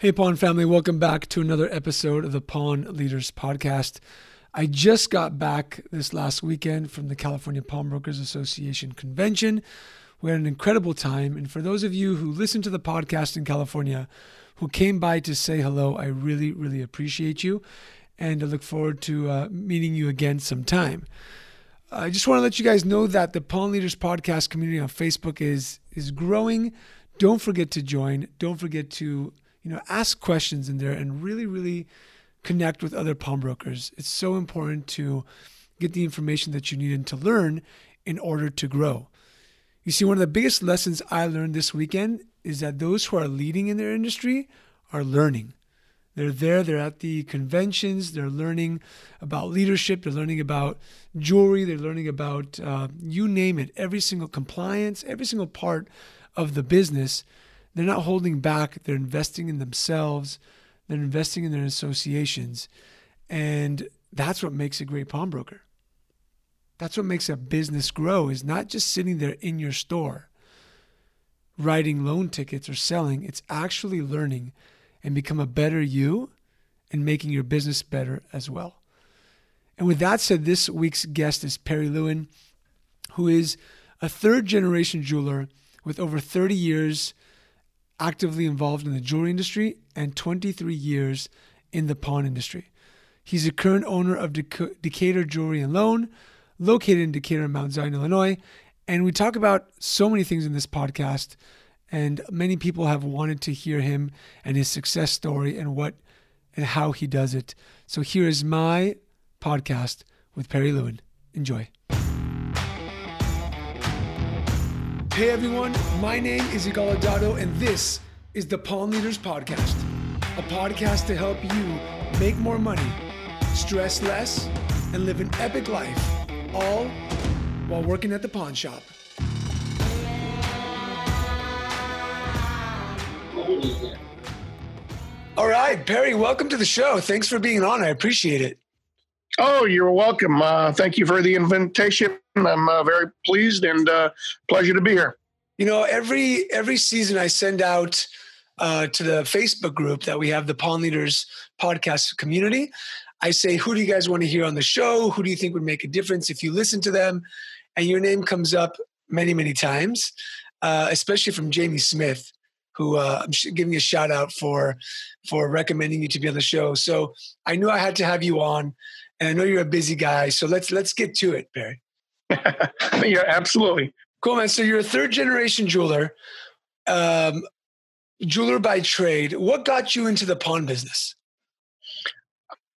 Hey, Pawn family, welcome back to another episode of the Pawn Leaders Podcast. I just got back this last weekend from the California Pawnbrokers Association convention. We had an incredible time. And for those of you who listen to the podcast in California, who came by to say hello, I really, really appreciate you. And I look forward to uh, meeting you again sometime. I just want to let you guys know that the Pawn Leaders Podcast community on Facebook is is growing. Don't forget to join. Don't forget to you know, ask questions in there and really, really connect with other pawnbrokers. It's so important to get the information that you need and to learn in order to grow. You see, one of the biggest lessons I learned this weekend is that those who are leading in their industry are learning. They're there, they're at the conventions, they're learning about leadership, they're learning about jewelry, they're learning about uh, you name it, every single compliance, every single part of the business they're not holding back. They're investing in themselves. They're investing in their associations. And that's what makes a great pawnbroker. That's what makes a business grow is not just sitting there in your store writing loan tickets or selling. It's actually learning and become a better you and making your business better as well. And with that said, this week's guest is Perry Lewin, who is a third generation jeweler with over 30 years actively involved in the jewelry industry and 23 years in the pawn industry. He's a current owner of Decatur Jewelry and Loan, located in Decatur Mount Zion, Illinois. And we talk about so many things in this podcast, and many people have wanted to hear him and his success story and what and how he does it. So here is my podcast with Perry Lewin. Enjoy. Hey everyone, my name is Yigal Adato, and this is the Pawn Leaders Podcast, a podcast to help you make more money, stress less, and live an epic life, all while working at the pawn shop. All right, Perry, welcome to the show. Thanks for being on. I appreciate it. Oh, you're welcome. Uh, thank you for the invitation. I'm uh, very pleased and uh, pleasure to be here. You know, every every season I send out uh, to the Facebook group that we have, the Pawn Leaders podcast community. I say, who do you guys want to hear on the show? Who do you think would make a difference if you listen to them? And your name comes up many, many times, uh, especially from Jamie Smith, who uh, I'm giving a shout out for for recommending you to be on the show. So I knew I had to have you on, and I know you're a busy guy. So let's let's get to it, Perry. yeah, absolutely. Cool, man. So you're a third generation jeweler, um, jeweler by trade. What got you into the pawn business?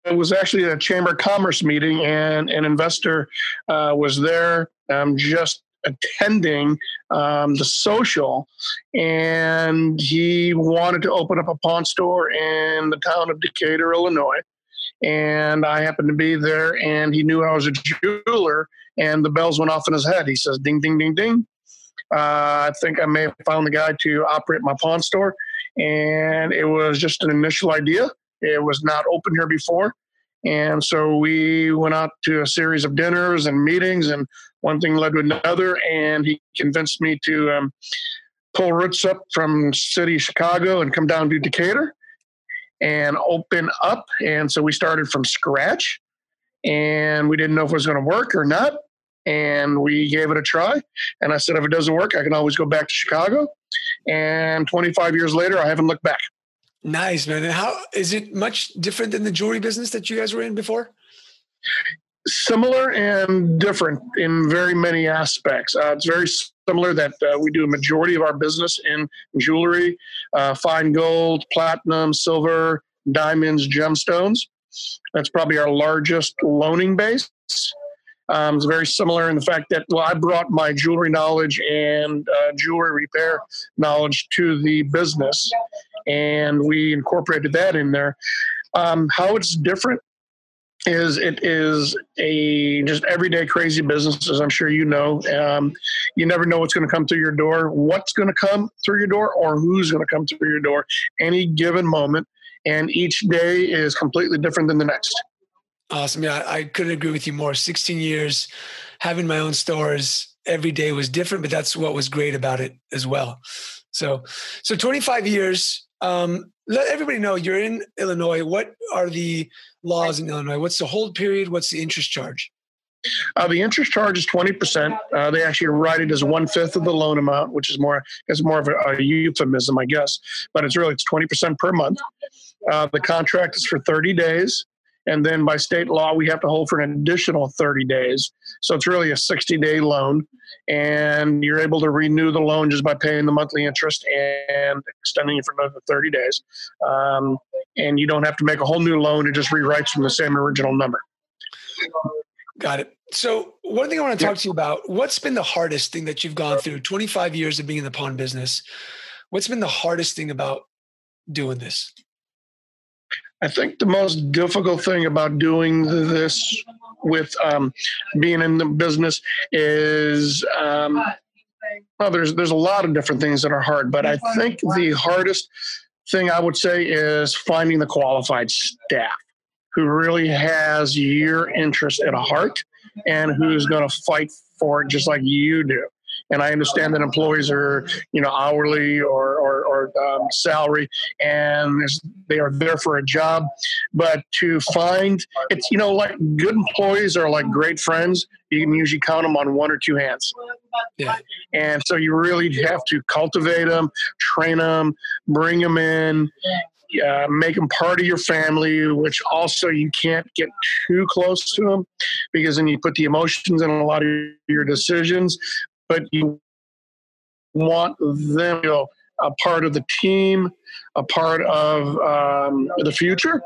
It was actually a chamber of commerce meeting, and an investor uh, was there um, just attending um, the social, and he wanted to open up a pawn store in the town of Decatur, Illinois. And I happened to be there, and he knew I was a jeweler, and the bells went off in his head. He says, "Ding, ding, ding, ding." Uh, I think I may have found the guy to operate my pawn store, and it was just an initial idea. It was not open here before, and so we went out to a series of dinners and meetings, and one thing led to another, and he convinced me to um, pull roots up from city Chicago and come down to Decatur and open up. And so we started from scratch and we didn't know if it was going to work or not. And we gave it a try. And I said, if it doesn't work, I can always go back to Chicago. And 25 years later, I haven't looked back. Nice, man. And how is it much different than the jewelry business that you guys were in before? Similar and different in very many aspects. Uh, it's very similar that uh, we do a majority of our business in jewelry, uh, fine gold, platinum, silver, diamonds, gemstones. That's probably our largest loaning base. Um, it's very similar in the fact that well, I brought my jewelry knowledge and uh, jewelry repair knowledge to the business, and we incorporated that in there. Um, how it's different is it is a just everyday crazy business, as I'm sure you know. Um, you never know what's going to come through your door, what's going to come through your door, or who's going to come through your door any given moment. And each day is completely different than the next. Awesome. Yeah, I couldn't agree with you more. 16 years having my own stores, every day was different, but that's what was great about it as well. So, so 25 years. Um, let everybody know you're in Illinois. What are the laws in Illinois? What's the hold period? What's the interest charge? Uh, the interest charge is 20%. Uh, they actually write it as one fifth of the loan amount, which is more is more of a, a, euphemism, I guess. But it's really it's 20% per month. Uh, the contract is for 30 days, and then by state law we have to hold for an additional 30 days. So it's really a 60 day loan, and you're able to renew the loan just by paying the monthly interest and extending it for another 30 days. Um, and you don't have to make a whole new loan; it just rewrites from the same original number. Got it. So, one thing I want to talk to you about what's been the hardest thing that you've gone through 25 years of being in the pawn business? What's been the hardest thing about doing this? I think the most difficult thing about doing this with um, being in the business is um, well, there's there's a lot of different things that are hard, but I think the hardest thing I would say is finding the qualified staff who really has your interest at heart and who's going to fight for it just like you do. And I understand that employees are, you know, hourly or, or, or um, salary, and they are there for a job. But to find it's, you know, like good employees are like great friends. You can usually count them on one or two hands. Yeah. And so you really have to cultivate them, train them, bring them in, uh, make them part of your family, which also you can't get too close to them because then you put the emotions in a lot of your decisions. But you want them a part of the team, a part of um, the future,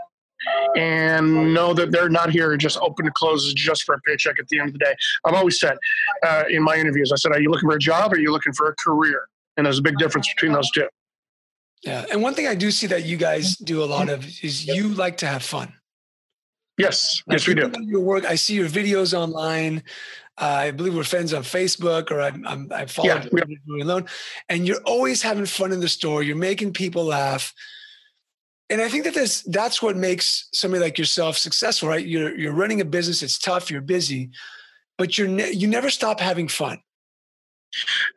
and know that they're not here just open to closes just for a paycheck at the end of the day. I've always said uh, in my interviews, I said, Are you looking for a job or are you looking for a career? And there's a big difference between those two. Yeah. And one thing I do see that you guys do a lot of is you like to have fun. Yes. Like yes, we do. Your work. I see your videos online. I believe we're friends on Facebook or I'm, I'm, I follow yeah, you alone. And you're always having fun in the store. You're making people laugh. And I think that this that's what makes somebody like yourself successful, right? You're, you're running a business. It's tough. You're busy, but you're ne- you never stop having fun.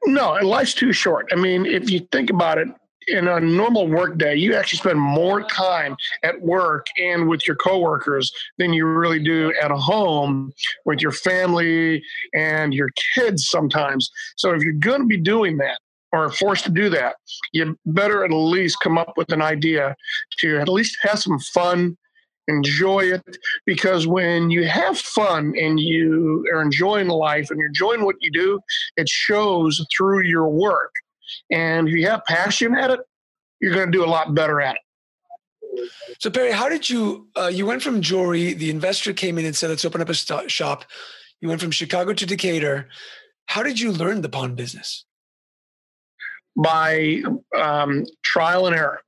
No, life's too short. I mean, if you think about it, in a normal work day, you actually spend more time at work and with your coworkers than you really do at home with your family and your kids sometimes. So if you're going to be doing that or forced to do that, you better at least come up with an idea to at least have some fun enjoy it because when you have fun and you are enjoying life and you're enjoying what you do it shows through your work and if you have passion at it, you're going to do a lot better at it. So Perry, how did you? Uh, you went from jewelry. The investor came in and said, "Let's open up a st- shop." You went from Chicago to Decatur. How did you learn the pawn business? By um, trial and error.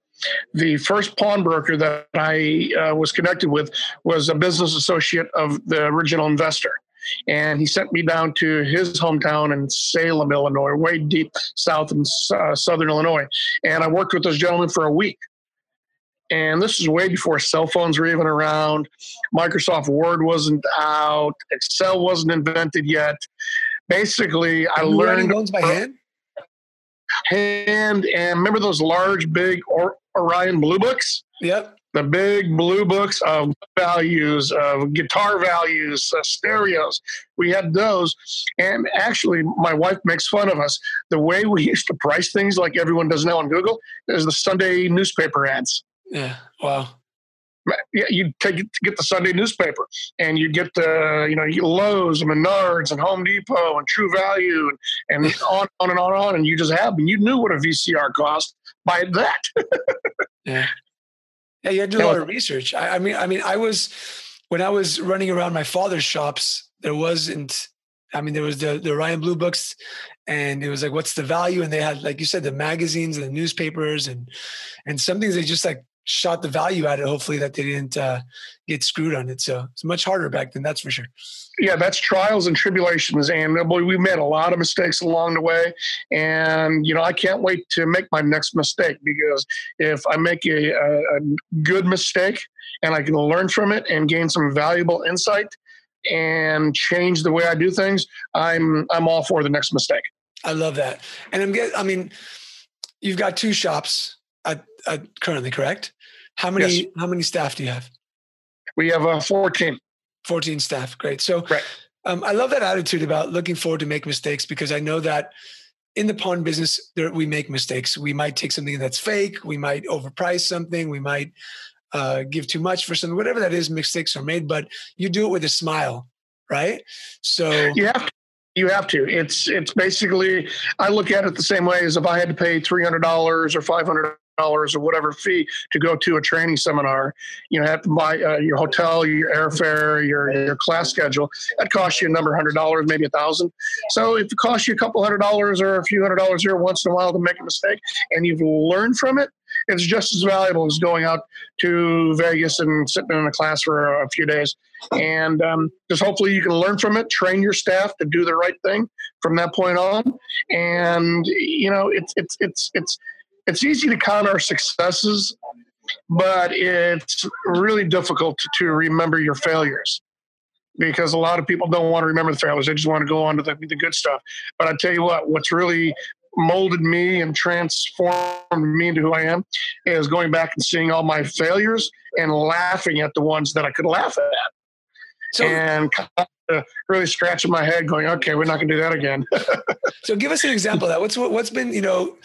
The first pawnbroker that I uh, was connected with was a business associate of the original investor and he sent me down to his hometown in Salem, Illinois, way deep south in uh, southern Illinois. And I worked with this gentleman for a week. And this is way before cell phones were even around. Microsoft Word wasn't out. Excel wasn't invented yet. Basically, I learned loans by hand. Hand and remember those large, big or- Orion blue books? Yep the big blue books of values, of guitar values, uh, stereos. We had those. And actually, my wife makes fun of us. The way we used to price things, like everyone does now on Google, is the Sunday newspaper ads. Yeah. Wow. Yeah, you'd take get the Sunday newspaper, and you'd get the you know Lowe's and Menards and Home Depot and True Value and, and on on and on and on, and you just have and you knew what a VCR cost by that. yeah. Yeah, you had to do a lot of research. I, I mean, I mean, I was when I was running around my father's shops. There wasn't. I mean, there was the the Orion Blue books, and it was like, what's the value? And they had, like you said, the magazines and the newspapers, and and some things they just like shot the value at it. Hopefully, that they didn't uh, get screwed on it. So it's much harder back then. That's for sure. Yeah, that's trials and tribulations, and uh, boy, we made a lot of mistakes along the way. And you know, I can't wait to make my next mistake because if I make a, a, a good mistake and I can learn from it and gain some valuable insight and change the way I do things, I'm I'm all for the next mistake. I love that, and I'm getting. I mean, you've got two shops. I, uh, currently, correct? How many Yes. how many staff do you have? We have uh, 14. 14 staff. Great. So Right. um, I love that attitude about looking forward to make mistakes because I know that in the pawn business, there, we make mistakes. We might take something that's fake. We might overprice something. We might uh, give too much for something. Whatever that is, mistakes are made. But you do it with a smile, right? So You have to. You have to. It's it's basically. I look at it the same way as if I had to pay three hundred dollars or five hundred dollars or whatever fee to go to a training seminar. You know, have to buy uh, your hotel, your airfare, your your class schedule. That costs you a number of hundred dollars, maybe a thousand. So if it costs you a couple hundred dollars or a few hundred dollars here once in a while to make a mistake, and you've learned from it, it's just as valuable as going out to Vegas and sitting in a class for a few days and um, just hopefully you can learn from it train your staff to do the right thing from that point on and you know it's it's it's it's it's easy to count our successes but it's really difficult to remember your failures because a lot of people don't want to remember the failures. They just want to go on to the, the good stuff. But i tell you what what's really molded me and transformed me into who i am is going back and seeing all my failures and laughing at the ones that i could laugh at so and really scratching my head, going, "Okay, we're not going to do that again." so give us an example of that. What's what, what's been you know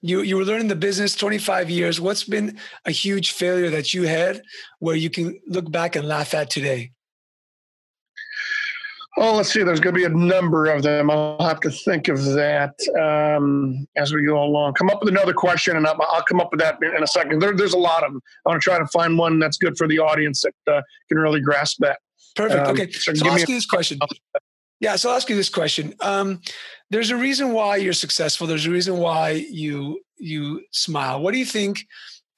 you you were learning the business 25 years. What's been a huge failure that you had where you can look back and laugh at today? oh, let's see. There's going to be a number of them. I'll have to think of that um, as we go along. Come up with another question, and I'll, I'll come up with that in a second. There, there's a lot of them. I want to try to find one that's good for the audience that uh, can really grasp that. Perfect. Um, okay. so So I'll ask you this question. Yeah, so I'll ask you this question. Um, there's a reason why you're successful. There's a reason why you you smile. What do you think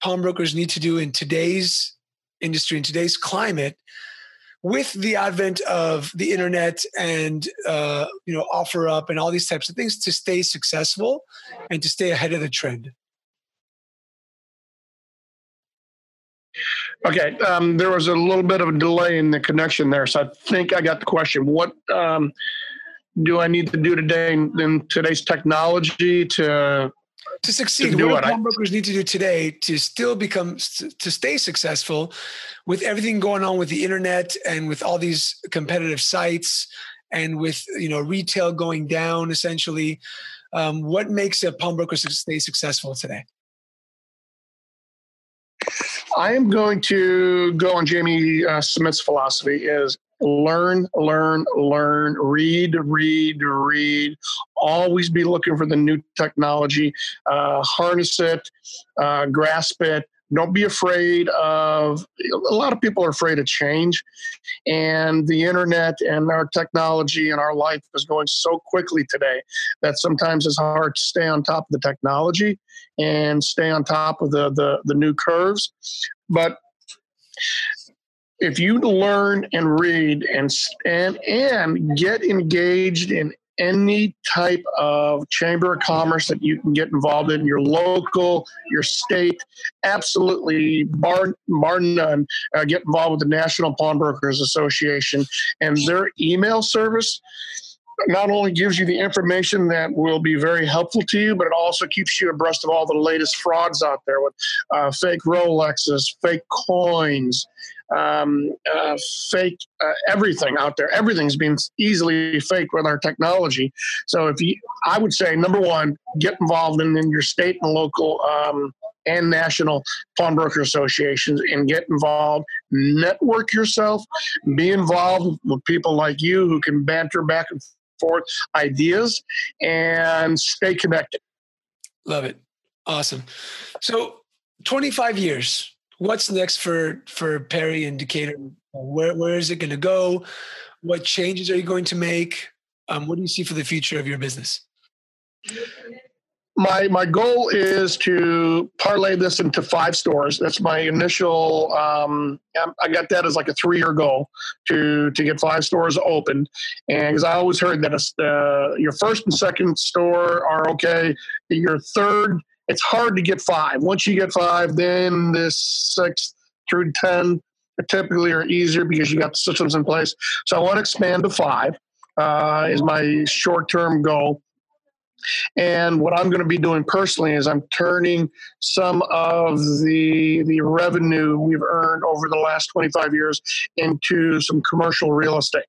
pawnbrokers need to do in today's industry, in today's climate, with the advent of the internet and uh, you know OfferUp and all these types of things to stay successful and to stay ahead of the trend? Okay, um, there was a little bit of a delay in the connection there, so I think I got the question. What um, do I need to do today in, in today's technology to to succeed To do what do pawnbrokers need to do today to still become to stay successful with everything going on with the internet and with all these competitive sites and with you know retail going down essentially um, what makes a pawnbroker stay successful today I am going to go on Jamie uh, Smith's philosophy is learn, learn, learn, read, read, read. Always be looking for the new technology. Uh, harness it, uh, grasp it. Don't be afraid of. A lot of people are afraid of change, and the internet and our technology and our life is going so quickly today that sometimes it's hard to stay on top of the technology and stay on top of the the, the new curves. But if you learn and read and and and get engaged in any type of chamber of commerce that you can get involved in your local your state absolutely bar bar none uh, get involved with the national pawnbrokers association. And their email service not only gives you the information that will be very helpful to you, but it also keeps you abreast of all the latest frauds out there with uh, fake Rolexes, fake coins, um, uh, fake uh, everything out there. Everything's being easily faked with our technology. So, if you, I would say, number one, get involved in, in your state and local um, and national pawnbroker associations and get involved. Network yourself. Be involved with people like you who can banter back and forth ideas and stay connected. love it awesome so 25 years what's next for for perry and decatur where, where is it going to go what changes are you going to make um, what do you see for the future of your business my my goal is to parlay this into five stores. That's my initial. Um, I got that as like a three year goal to to get five stores opened, and because I always heard that uh, your first and second store are okay, your third it's hard to get five. Once you get five, then this six through ten typically are easier because you got the systems in place. So I want to expand to five. Uh, is my short term goal And what I'm going to be doing personally is I'm turning some of the the revenue we've earned over the last 25 years into some commercial real estate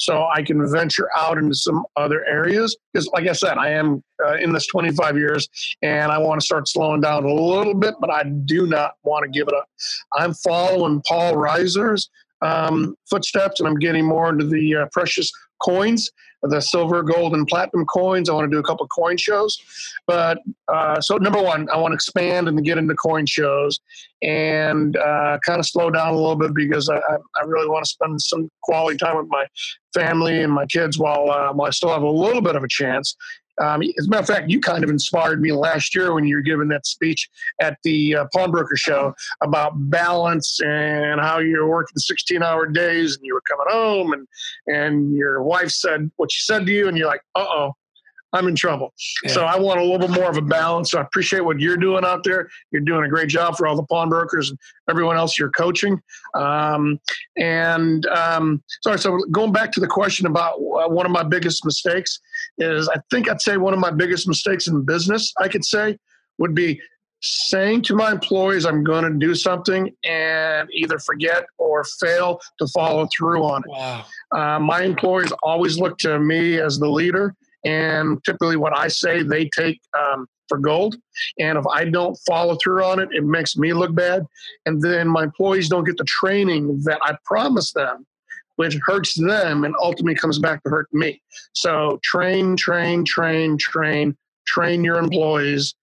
so I can venture out into some other areas. Because, like I said, I am uh, in this 25 years and I want to start slowing down a little bit, but I do not want to give it up. I'm following Paul Reiser's um, footsteps and I'm getting more into the uh, precious coins the silver, gold, and platinum coins. I want to do a couple coin shows. But uh, so, number one, I want to expand and get into coin shows and uh, kind of slow down a little bit because I, I really want to spend some quality time with my family and my kids while, uh, while I still have a little bit of a chance. Um, as a matter of fact, you kind of inspired me last year when you were giving that speech at the uh, pawnbroker show about balance and how you're working 16 hour days and you were coming home and, and your wife said what she said to you and you're like, uh oh, I'm in trouble. Yeah. So I want a little bit more of a balance. So I appreciate what you're doing out there. You're doing a great job for all the pawnbrokers and everyone else you're coaching. Um, and um, sorry, so going back to the question about uh, one of my biggest mistakes is I think I'd say one of my biggest mistakes in business, I could say, would be saying to my employees I'm going to do something and either forget or fail to follow through on it. Wow. Uh, my employees always look to me as the leader and typically, what I say, they take um, for gold. And if I don't follow through on it, it makes me look bad. And then my employees don't get the training that I promised them, which hurts them and ultimately comes back to hurt me. So train, train, train, train, train your employees,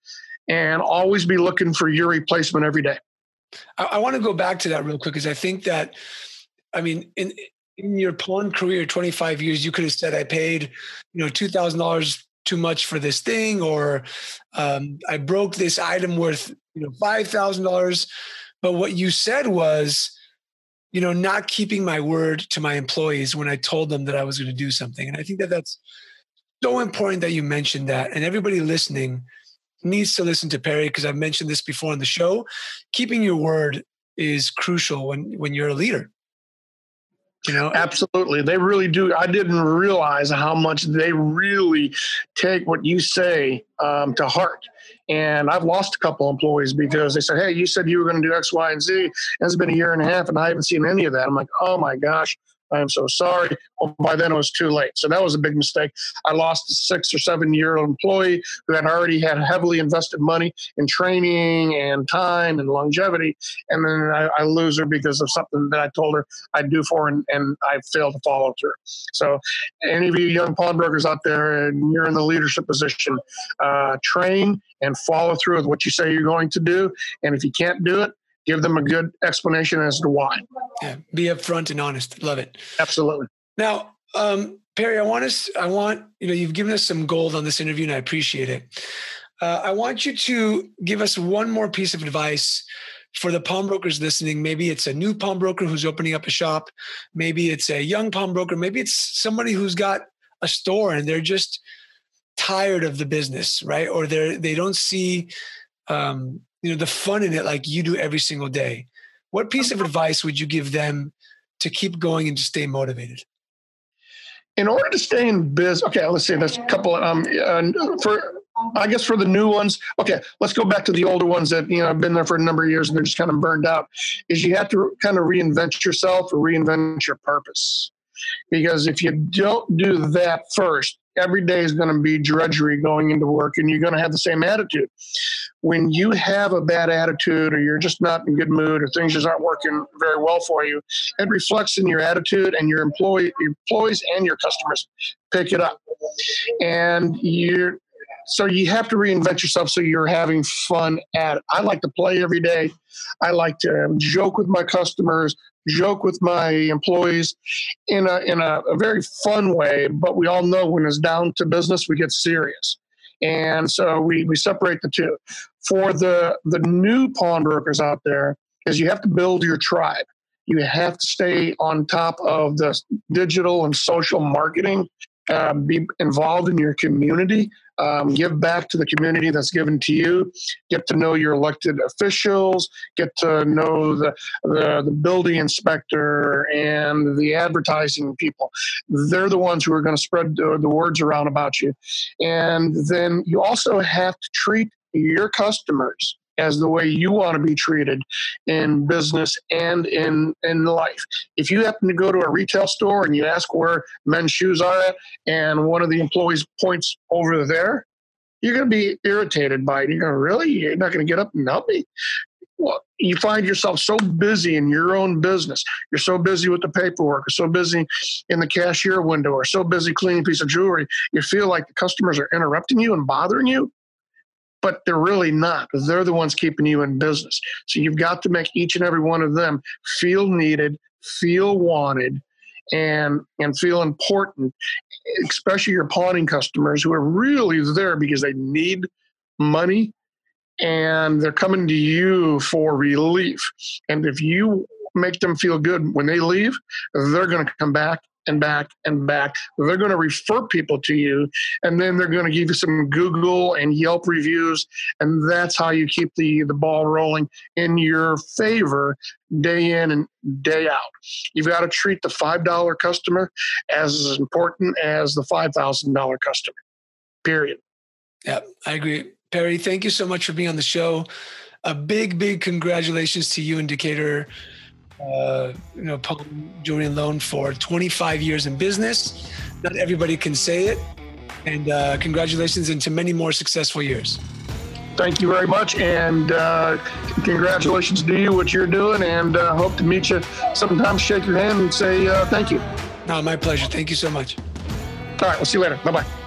and always be looking for your replacement every day. I, I want to go back to that real quick because I think that, I mean, in in your pawn career, 25 years, you could have said, I paid, you know, $2,000 too much for this thing, or um, I broke this item worth, you know, $5,000. But what you said was, you know, not keeping my word to my employees when I told them that I was going to do something. And I think that that's so important that you mentioned that. And everybody listening needs to listen to Perry because I've mentioned this before on the show. Keeping your word is crucial when when you're a leader you know absolutely. They really do. I didn't realize how much they really take what you say um, to heart. And i've lost a couple employees because they said hey you said you were going to do x y and z. And it's been a year and a half and i haven't seen any of that. I'm like oh my gosh I am so sorry. Well, by then it was too late. So that was a big mistake. I lost a six or seven year old employee who had already had heavily invested money in training and time and longevity. And then I, I lose her because of something that I told her I'd do for her and, and I failed to follow through. So, any of you young pawnbrokers out there and you're in the leadership position, uh, train and follow through with what you say you're going to do. And if you can't do it, give them a good explanation as to why. Yeah, be upfront and honest. Love it. Absolutely. Now, um, Perry, I want us. I want you know you've given us some gold on this interview, and I appreciate it. Uh, I want you to give us one more piece of advice for the pawnbrokers listening. Maybe it's a new pawnbroker who's opening up a shop. Maybe it's a young pawnbroker. Maybe it's somebody who's got a store and they're just tired of the business, right? Or they're they don't see um, you know the fun in it like you do every single day what piece of advice would you give them to keep going and to stay motivated? In order to stay in biz okay let's see there's a couple um uh, for i guess for the new ones okay let's go back to the older ones that you know have been there for a number of years and they're just kind of burned out is you have to kind of reinvent yourself or reinvent your purpose. Because if you don't do that first every day is going to be drudgery going into work and you're going to have the same attitude. When you have a bad attitude or you're just not in good mood or things just aren't working very well for you, it reflects in your attitude and your employee your employees and your customers pick it up. And you're so you have to reinvent yourself so you're having fun at it. I like to play every day. I like to joke with my customers joke with my employees in a in a, a very fun way. But we all know when it's down to business, we get serious. And so we, we separate the two. For the the new pawnbrokers out there, is you have to build your tribe. You have to stay on top of the digital and social marketing uh, be involved in your community, um, give back to the community that's given to you, get to know your elected officials, get to know the, the, the building inspector and the advertising people. They're the ones who are going to spread the, the words around about you. And then you also have to treat your customers as the way you want to be treated in business and in in life. If you happen to go to a retail store and you ask where men's shoes are at, and one of the employees points over there, you're going to be irritated by it. You're going, to really? You're not going to get up and help me? Well, you find yourself so busy in your own business. You're so busy with the paperwork, or so busy in the cashier window, or so busy cleaning a piece of jewelry. You feel like the customers are interrupting you and bothering you but they're really not. They're the ones keeping you in business. So you've got to make each and every one of them feel needed, feel wanted, and and feel important, especially your pawning customers who are really there because they need money and they're coming to you for relief. And if you make them feel good when they leave, they're going to come back and back and back. They're going to refer people to you, and then they're going to give you some Google and Yelp reviews, and that's how you keep the the ball rolling in your favor day in and day out. You've got to treat the five dollar customer as important as the five thousand dollar customer. Period. Yeah, I agree. Perry, thank you so much for being on the show. A big, big congratulations to you and Decatur uh, you know, Pawn Jewelry Loan for 25 years in business. Not everybody can say it. And uh, congratulations into many more successful years. Thank you very much. And uh, congratulations to you, what you're doing. And uh, hope to meet you sometime, shake your hand and say uh, thank you. No, my pleasure. Thank you so much. All right. We'll see you later. Bye bye.